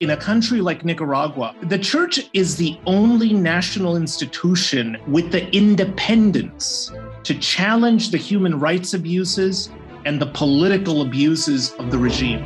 In a country like Nicaragua, the church is the only national institution with the independence to challenge the human rights abuses and the political abuses of the regime.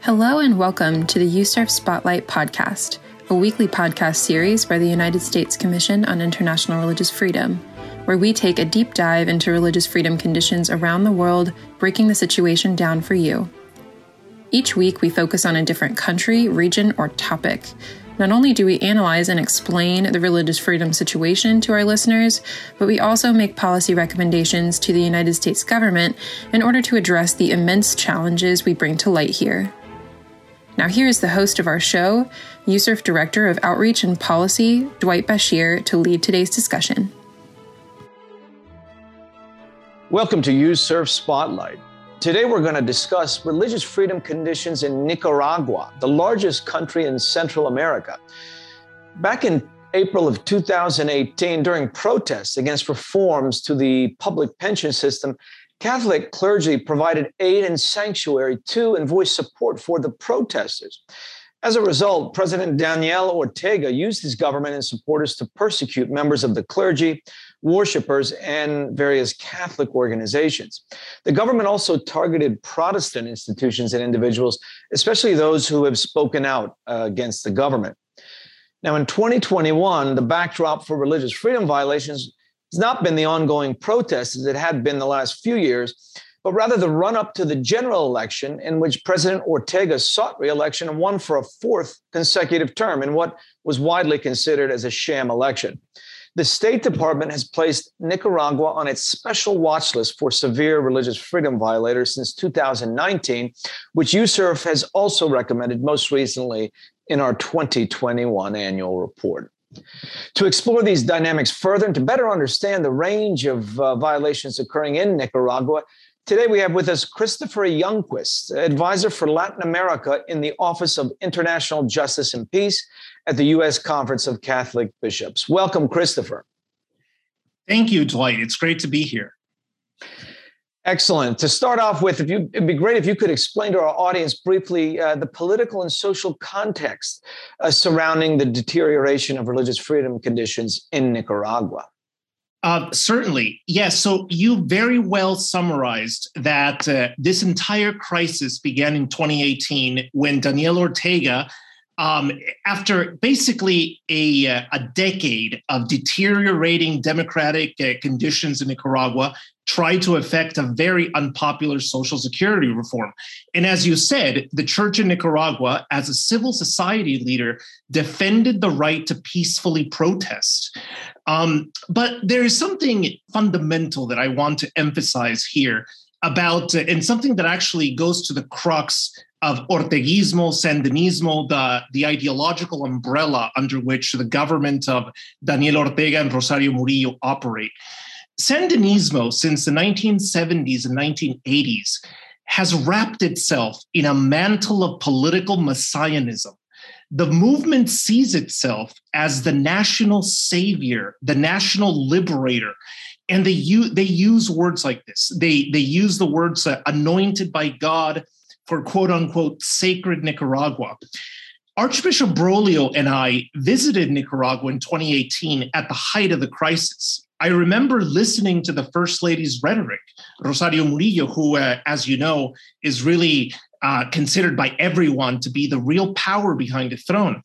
Hello, and welcome to the USCIRF Spotlight podcast, a weekly podcast series by the United States Commission on International Religious Freedom where we take a deep dive into religious freedom conditions around the world, breaking the situation down for you. Each week, we focus on a different country, region, or topic. Not only do we analyze and explain the religious freedom situation to our listeners, but we also make policy recommendations to the United States government in order to address the immense challenges we bring to light here. Now, here is the host of our show, USCIRF Director of Outreach and Policy, Dwight Bashir, to lead today's discussion. Welcome to USCIRF Spotlight. Today we're going to discuss religious freedom conditions in Nicaragua, the largest country in Central America. Back in April of 2018, during protests against reforms to the public pension system, Catholic clergy provided aid and sanctuary to and voiced support for the protesters. As a result, President Daniel Ortega used his government and supporters to persecute members of the clergy, worshippers, and various Catholic organizations. The government also targeted Protestant institutions and individuals, especially those who have spoken out uh, against the government. Now, in 2021, the backdrop for religious freedom violations has not been the ongoing protests as it had been the last few years, but rather the run up to the general election in which President Ortega sought reelection and won for a fourth consecutive term in what was widely considered as a sham election. The State Department has placed Nicaragua on its special watch list for severe religious freedom violators since 2019, which USCIRF has also recommended most recently in our 2021 annual report. To explore these dynamics further and to better understand the range of uh, violations occurring in Nicaragua, Today we have with us Christopher Youngquist, advisor for Latin America in the Office of International Justice and Peace at the U.S. Conference of Catholic Bishops. Welcome, Christopher. Thank you, Dwight. It's great to be here. Excellent. To start off with, if you, it'd be great if you could explain to our audience briefly uh, the political and social context uh, surrounding the deterioration of religious freedom conditions in Nicaragua. Uh, certainly. Yes. So you very well summarized that uh, this entire crisis began in 2018 when Daniel Ortega, um, after basically a, uh, a decade of deteriorating democratic uh, conditions in Nicaragua, tried to effect a very unpopular social security reform. And as you said, the church in Nicaragua, as a civil society leader, defended the right to peacefully protest. Um, but there is something fundamental that I want to emphasize here about, uh, and something that actually goes to the crux of Orteguismo, Sandinismo, the, the ideological umbrella under which the government of Daniel Ortega and Rosario Murillo operate. Sandinismo, since the 1970s and 1980s, has wrapped itself in a mantle of political messianism. The movement sees itself as the national savior, the national liberator. And they use, they use words like this. They, they use the words uh, anointed by God for quote unquote sacred Nicaragua. Archbishop Broglio and I visited Nicaragua in 2018 at the height of the crisis. I remember listening to the First Lady's rhetoric, Rosario Murillo, who, uh, as you know, is really uh, considered by everyone to be the real power behind the throne.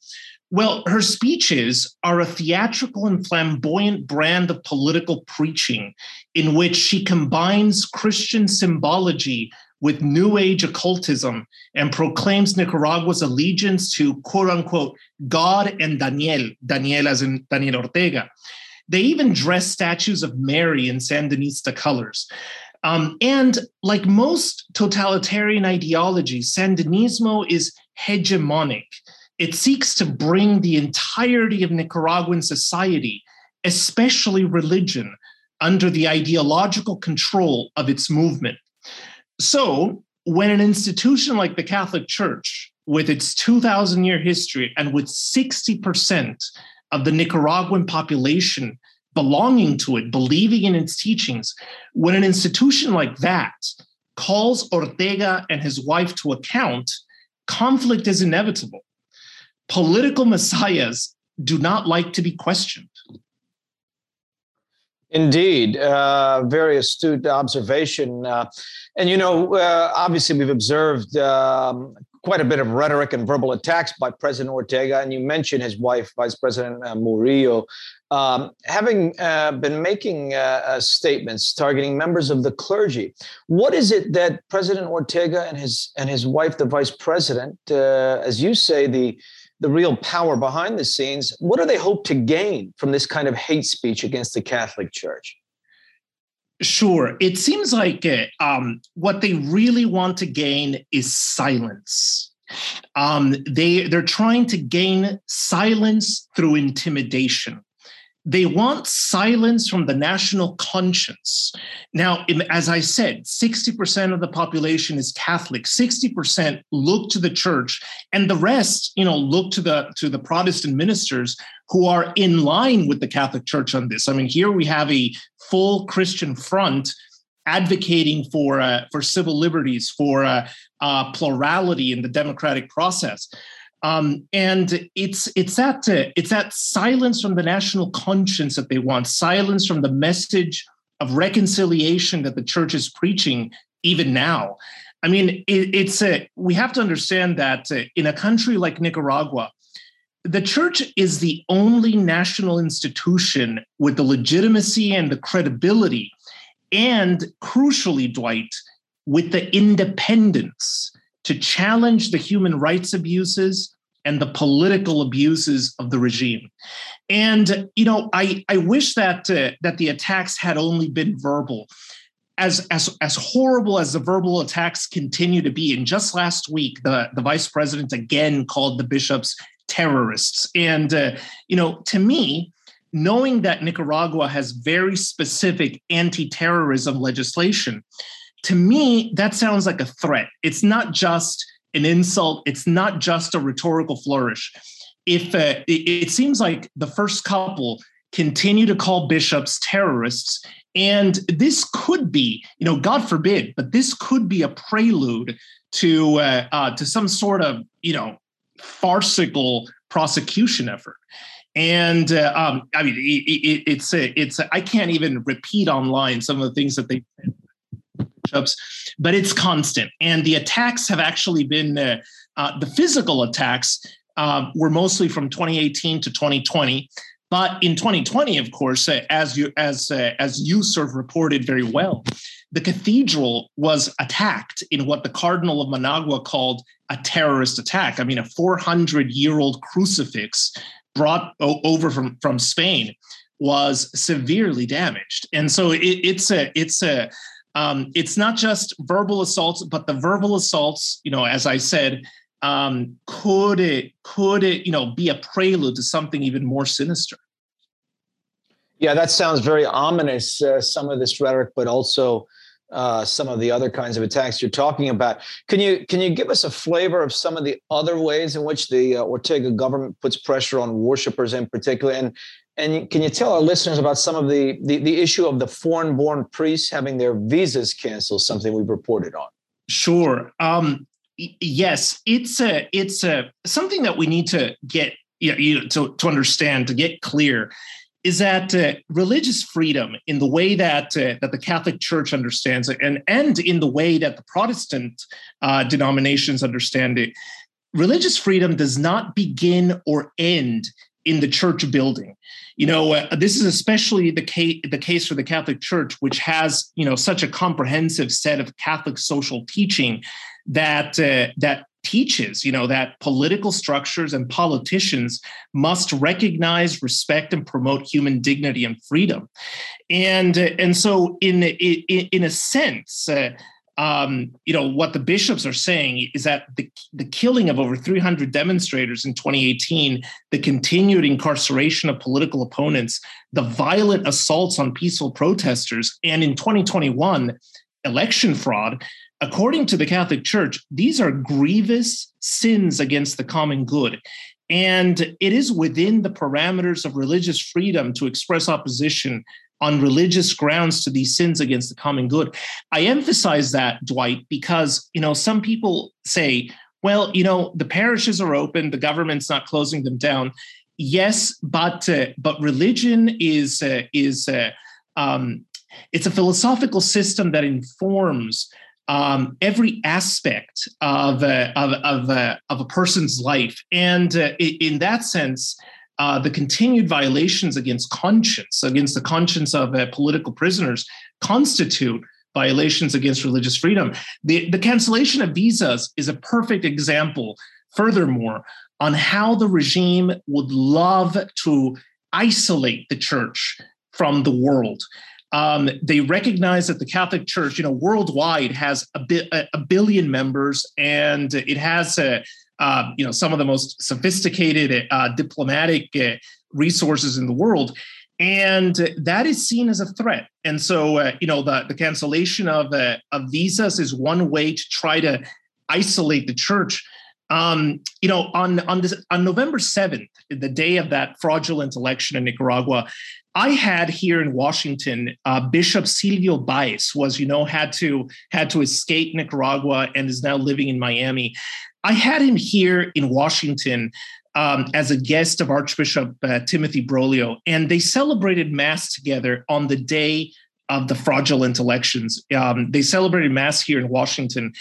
Well, her speeches are a theatrical and flamboyant brand of political preaching in which she combines Christian symbology with New Age occultism and proclaims Nicaragua's allegiance to quote unquote God and Daniel, Daniel as in Daniel Ortega. They even dress statues of Mary in Sandinista colors. Um, and like most totalitarian ideologies, Sandinismo is hegemonic. It seeks to bring the entirety of Nicaraguan society, especially religion, under the ideological control of its movement. So, when an institution like the Catholic Church, with its 2,000 year history and with 60% of the Nicaraguan population belonging to it, believing in its teachings, when an institution like that calls Ortega and his wife to account, conflict is inevitable. Political messiahs do not like to be questioned. Indeed, uh, very astute observation. Uh, and, you know, uh, obviously, we've observed um, quite a bit of rhetoric and verbal attacks by President Ortega. And you mentioned his wife, Vice President uh, Murillo, um, having uh, been making uh, uh, statements targeting members of the clergy. What is it that President Ortega and his and his wife, the Vice President, uh, as you say, the the real power behind the scenes, what do they hope to gain from this kind of hate speech against the Catholic Church? Sure. It seems like uh, um, what they really want to gain is silence. Um, they they're trying to gain silence through intimidation they want silence from the national conscience. Now, as I said, 60% of the population is Catholic, 60% look to the church, and the rest, you know, look to the to the Protestant ministers who are in line with the Catholic Church on this. I mean, here we have a full Christian front advocating for uh, for civil liberties, for uh, uh, plurality in the democratic process. Um, and it's it's that uh, it's that silence from the national conscience that they want, silence from the message of reconciliation that the church is preaching even now. I mean, it, it's a, uh, we have to understand that uh, in a country like Nicaragua, the church is the only national institution with the legitimacy and the credibility, and crucially, Dwight, with the independence to challenge the human rights abuses and the political abuses of the regime. And you know, I I wish that uh, that the attacks had only been verbal. As, as, as horrible as the verbal attacks continue to be, and just last week, the, the vice president again called the bishops terrorists. And, uh, you know, to me, knowing that Nicaragua has very specific anti terrorism legislation, to me, that sounds like a threat. It's not just an insult. It's not just a rhetorical flourish. If uh, it, it seems like the first couple continue to call bishops terrorists, and this could be, you know, God forbid, but this could be a prelude to uh, uh, to some sort of, you know, farcical prosecution effort. And uh, um, I mean, it, it, it's a, it's a, I can't even repeat online some of the things that they but it's constant. And the attacks have actually been uh, uh, the physical attacks uh, were mostly from 2018 to 2020. But in 2020, of course, uh, as you as uh, as you sort of reported very well, the cathedral was attacked in what the Cardinal of Managua called a terrorist attack. I mean, a 400 year old crucifix brought o- over from from Spain was severely damaged, and so it, it's a it's a um, it's not just verbal assaults, but the verbal assaults, you know, as I said, um, could it could it you know be a prelude to something even more sinister? Yeah, that sounds very ominous. Uh, some of this rhetoric, but also uh, some of the other kinds of attacks you're talking about. Can you can you give us a flavor of some of the other ways in which the uh, Ortega government puts pressure on worshipers in particular, and and can you tell our listeners about some of the, the, the issue of the foreign born priests having their visas canceled, something we've reported on? Sure. Um, yes, it's a, it's a, something that we need to get you know, you, to, to understand, to get clear, is that uh, religious freedom in the way that uh, that the Catholic Church understands it, and and in the way that the Protestant uh, denominations understand it, religious freedom does not begin or end in the church building. You know, uh, this is especially the case the case for the Catholic Church, which has you know such a comprehensive set of Catholic social teaching that uh, that teaches you know that political structures and politicians must recognize respect and promote human dignity and freedom and uh, and so in in, in a sense uh, um, you know what the bishops are saying is that the, the killing of over 300 demonstrators in 2018 the continued incarceration of political opponents the violent assaults on peaceful protesters and in 2021 election fraud according to the catholic church these are grievous sins against the common good. And it is within the parameters of religious freedom to express opposition on religious grounds to these sins against the common good. I emphasize that, Dwight, because you know some people say, well, you know, the parishes are open, the government's not closing them down. Yes, but uh, but religion is uh, is uh, um, it's a philosophical system that informs um, every aspect of uh, of of, uh, of, a person's life, and uh, in that sense, uh, the continued violations against conscience, against the conscience of uh, political prisoners, constitute violations against religious freedom. The, the cancellation of visas is a perfect example, furthermore, on how the regime would love to isolate the church from the world. Um, they recognize that the Catholic Church, you know, worldwide has a, a billion members, and it has a, uh, you know some of the most sophisticated uh, diplomatic uh, resources in the world. And that is seen as a threat. And so uh, you know the, the cancellation of, uh, of visas is one way to try to isolate the church um, you know on on this on november 7th the day of that fraudulent election in nicaragua I had here in Washington, uh, Bishop Silvio Baez was, you know, had to had to escape Nicaragua and is now living in Miami. I had him here in Washington um, as a guest of Archbishop uh, Timothy Broglio, and they celebrated Mass together on the day of the fraudulent elections. Um, they celebrated Mass here in Washington.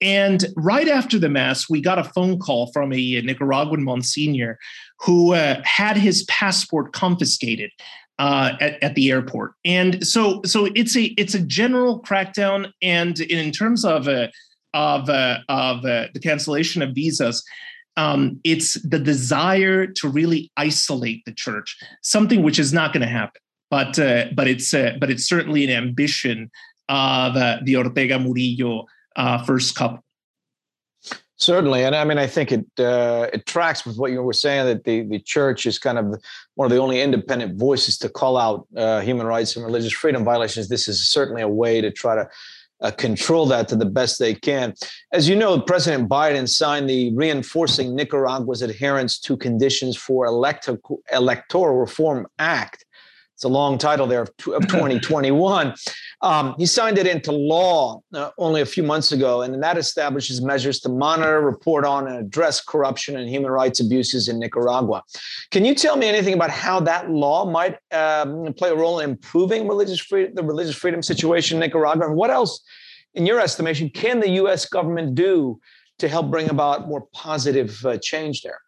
And right after the Mass, we got a phone call from a Nicaraguan Monsignor who uh, had his passport confiscated. Uh, at, at, the airport, and so so it's a it's a general crackdown, and in terms of uh, of uh, of uh, the cancellation of visas. Um, it's the desire to really isolate the church, something which is not going to happen. But uh, but it's uh, but it's certainly an ambition of uh, the Ortega Murillo uh, first couple. Certainly, and I mean, I think it uh, it tracks with what you were saying that the the church is kind of one of the only independent voices to call out uh, human rights and religious freedom violations. This is certainly a way to try to uh, control that to the best they can. As you know, President Biden signed the Reinforcing Nicaragua's Adherence to Conditions for Elect- Electoral Reform Act. It's a long title there of, of 2021. Um, he signed it into law uh, only a few months ago, and that establishes measures to monitor, report on, and address corruption and human rights abuses in Nicaragua. Can you tell me anything about how that law might um, play a role in improving religious free- the religious freedom situation in Nicaragua? And what else, in your estimation, can the U.S. government do to help bring about more positive uh, change there?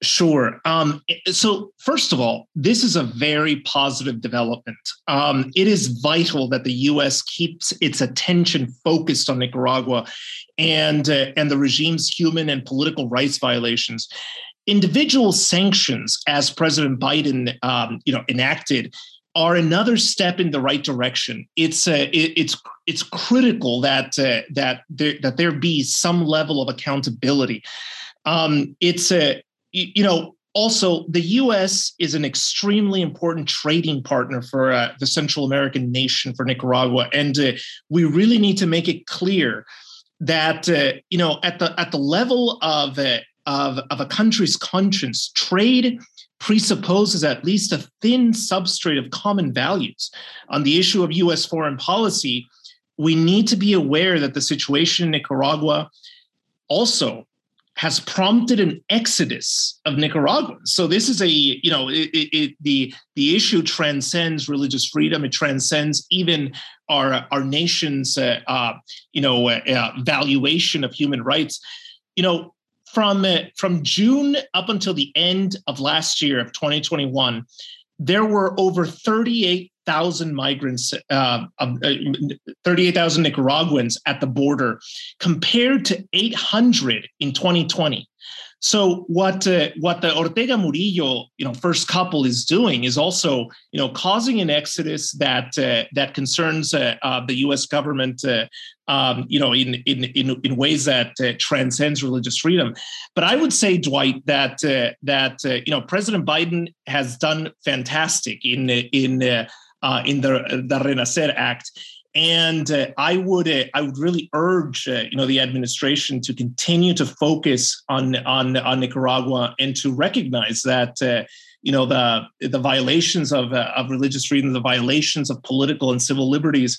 Sure. Um, so, first of all, this is a very positive development. Um, it is vital that the U.S. keeps its attention focused on Nicaragua and uh, and the regime's human and political rights violations. Individual sanctions, as President Biden, um, you know, enacted, are another step in the right direction. It's uh, it, it's it's critical that uh, that there that there be some level of accountability. Um, it's a you know, also the U.S. is an extremely important trading partner for uh, the Central American nation, for Nicaragua, and uh, we really need to make it clear that uh, you know at the at the level of uh, of of a country's conscience, trade presupposes at least a thin substrate of common values on the issue of U.S. foreign policy. We need to be aware that the situation in Nicaragua also has prompted an exodus of Nicaraguans. So this is a you know it, it, the the issue transcends religious freedom. It transcends even our our nation's uh, uh, you know uh, uh valuation of human rights. You know from uh, from June up until the end of last year of 2021, there were over 38 38,000 migrants, uh, uh, 38,000 Nicaraguans at the border, compared to 800 in 2020. So what uh, what the Ortega Murillo you know first couple is doing is also you know causing an exodus that uh, that concerns uh, uh the U.S. government uh, um, you know in in in, in ways that uh, transcends religious freedom. But I would say Dwight that that you know President Biden has done fantastic in in in the the Renacer Act. And uh, I would uh, I would really urge uh, you know the administration to continue to focus on on on Nicaragua and to recognize that uh, you know the the violations of uh, of religious freedom, the violations of political and civil liberties,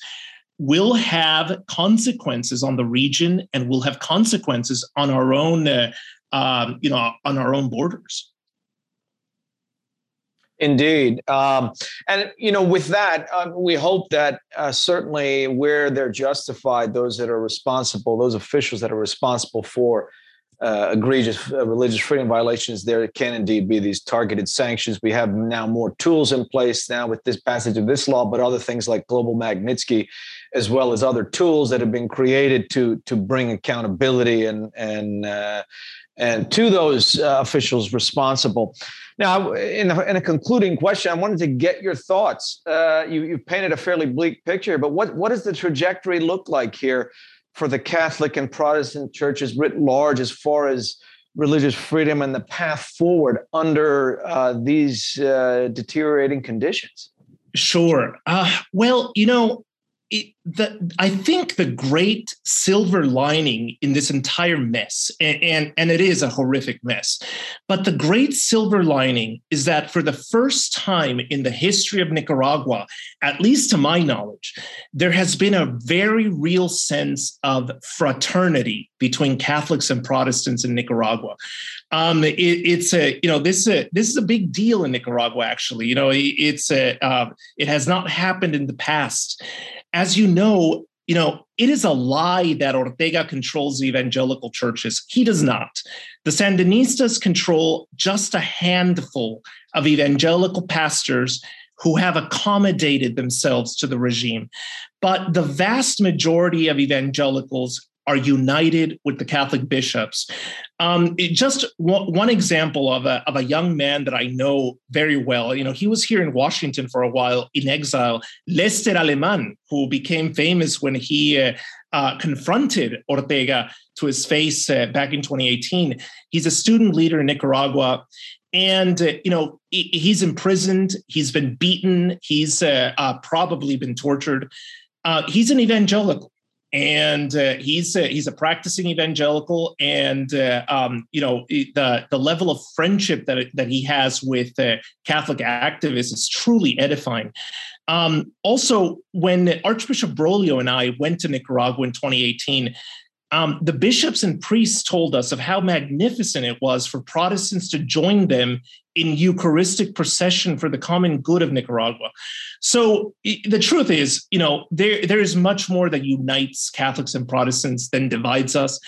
will have consequences on the region and will have consequences on our own, uh, um, you know, on our own borders. Indeed. Um, and, you know, with that, uh, we hope that uh, certainly where they're justified, those that are responsible, those officials that are responsible for uh, egregious uh, religious freedom violations, there can indeed be these targeted sanctions. We have now more tools in place now with this passage of this law, but other things like Global Magnitsky, as well as other tools that have been created to to bring accountability and and uh, and to those uh, officials responsible. Now, in a, in a, concluding question, I wanted to get your thoughts. Uh, you, you painted a fairly bleak picture, but what, what does the trajectory look like here for the Catholic and Protestant churches writ large as far as religious freedom and the path forward under uh, these uh, deteriorating conditions? Sure. Uh, well, you know, it, the, I think the great silver lining in this entire mess, and, and, and it is a horrific mess, but the great silver lining is that for the first time in the history of Nicaragua, at least to my knowledge, there has been a very real sense of fraternity between Catholics and Protestants in Nicaragua. Um, it, it's a you know this is a, this is a big deal in Nicaragua. Actually, you know it's a uh, it has not happened in the past as you know, you know, it is a lie that Ortega controls the evangelical churches. He does not. The Sandinistas control just a handful of evangelical pastors who have accommodated themselves to the regime. But the vast majority of evangelicals are united with the Catholic bishops. Um, just one, one, example of a, of a young man that I know very well. You know, he was here in Washington for a while in exile, Lesther Aleman, who became famous when he uh, uh, confronted Ortega to his face uh, back in 2018. He's a student leader in Nicaragua. And, uh, you know, he, he's imprisoned, he's been beaten, he's uh, uh, probably been tortured. he's an evangelical and uh, he's a, he's a practicing evangelical, and uh, um, you know the the level of friendship that that he has with uh, Catholic activists is truly edifying. Um, also, when Archbishop Broglio and I went to Nicaragua in 2018, um, the bishops and priests told us of how magnificent it was for Protestants to join them in Eucharistic procession for the common good of Nicaragua. So the truth is, you know, there there is much more that unites Catholics and Protestants than divides us.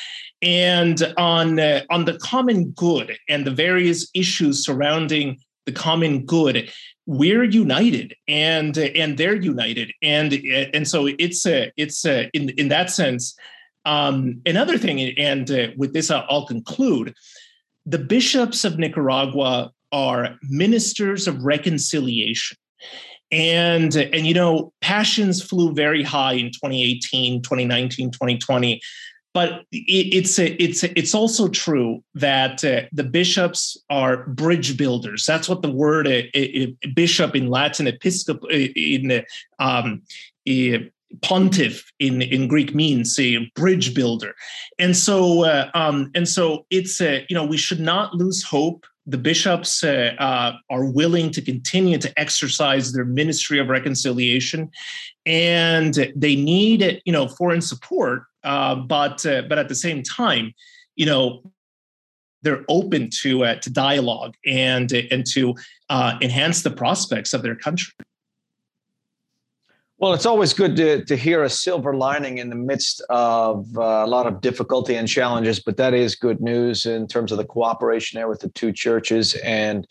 And on uh, on the common good and the various issues surrounding the common good, we're united and and they're united and and so it's a it's a, in in that sense um, another thing, and uh, with this I'll conclude the bishops of Nicaragua are ministers of reconciliation. And, and you know, passions flew very high in 2018, 2019, 2020. But it, it's a, it's a, it's also true that uh, the bishops are bridge builders. That's what the word uh, bishop in Latin, episcopal uh, in um, pontiff in, in Greek means a bridge builder. And so, uh, um, and so it's, uh, you know, we should not lose hope. The bishops uh, uh are willing to continue to exercise their ministry of reconciliation, and they need, you know, foreign support. Uh, but, uh, but at the same time, you know, they're open to to dialogue and and to enhance the prospects of their country. Well, it's always good to, to hear a silver lining in the midst of uh, a lot of difficulty and challenges, but that is good news in terms of the cooperation there with the two churches and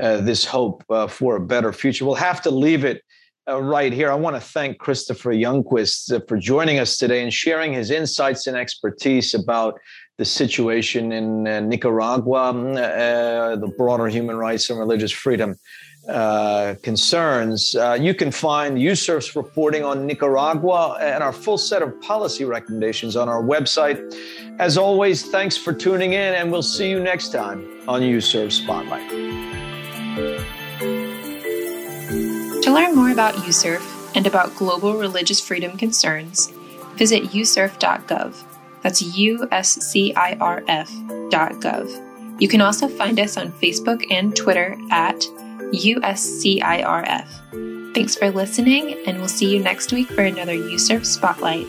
uh, this hope uh, for a better future. We'll have to leave it uh, right here. I want to thank Christopher Youngquist uh, for joining us today and sharing his insights and expertise about the situation in uh, Nicaragua, the broader human rights and religious freedom uh, concerns, uh, you can find USCIRF's reporting on Nicaragua and our full set of policy recommendations on our website. As always, thanks for tuning in, and we'll see you next time on USCIRF Spotlight. To learn more about USCIRF and about global religious freedom concerns, visit uscirf.gov. That's U S C I R F.gov You can also find us on Facebook and Twitter at USCIRF. Thanks for listening, and we'll see you next week for another USCIRF Spotlight.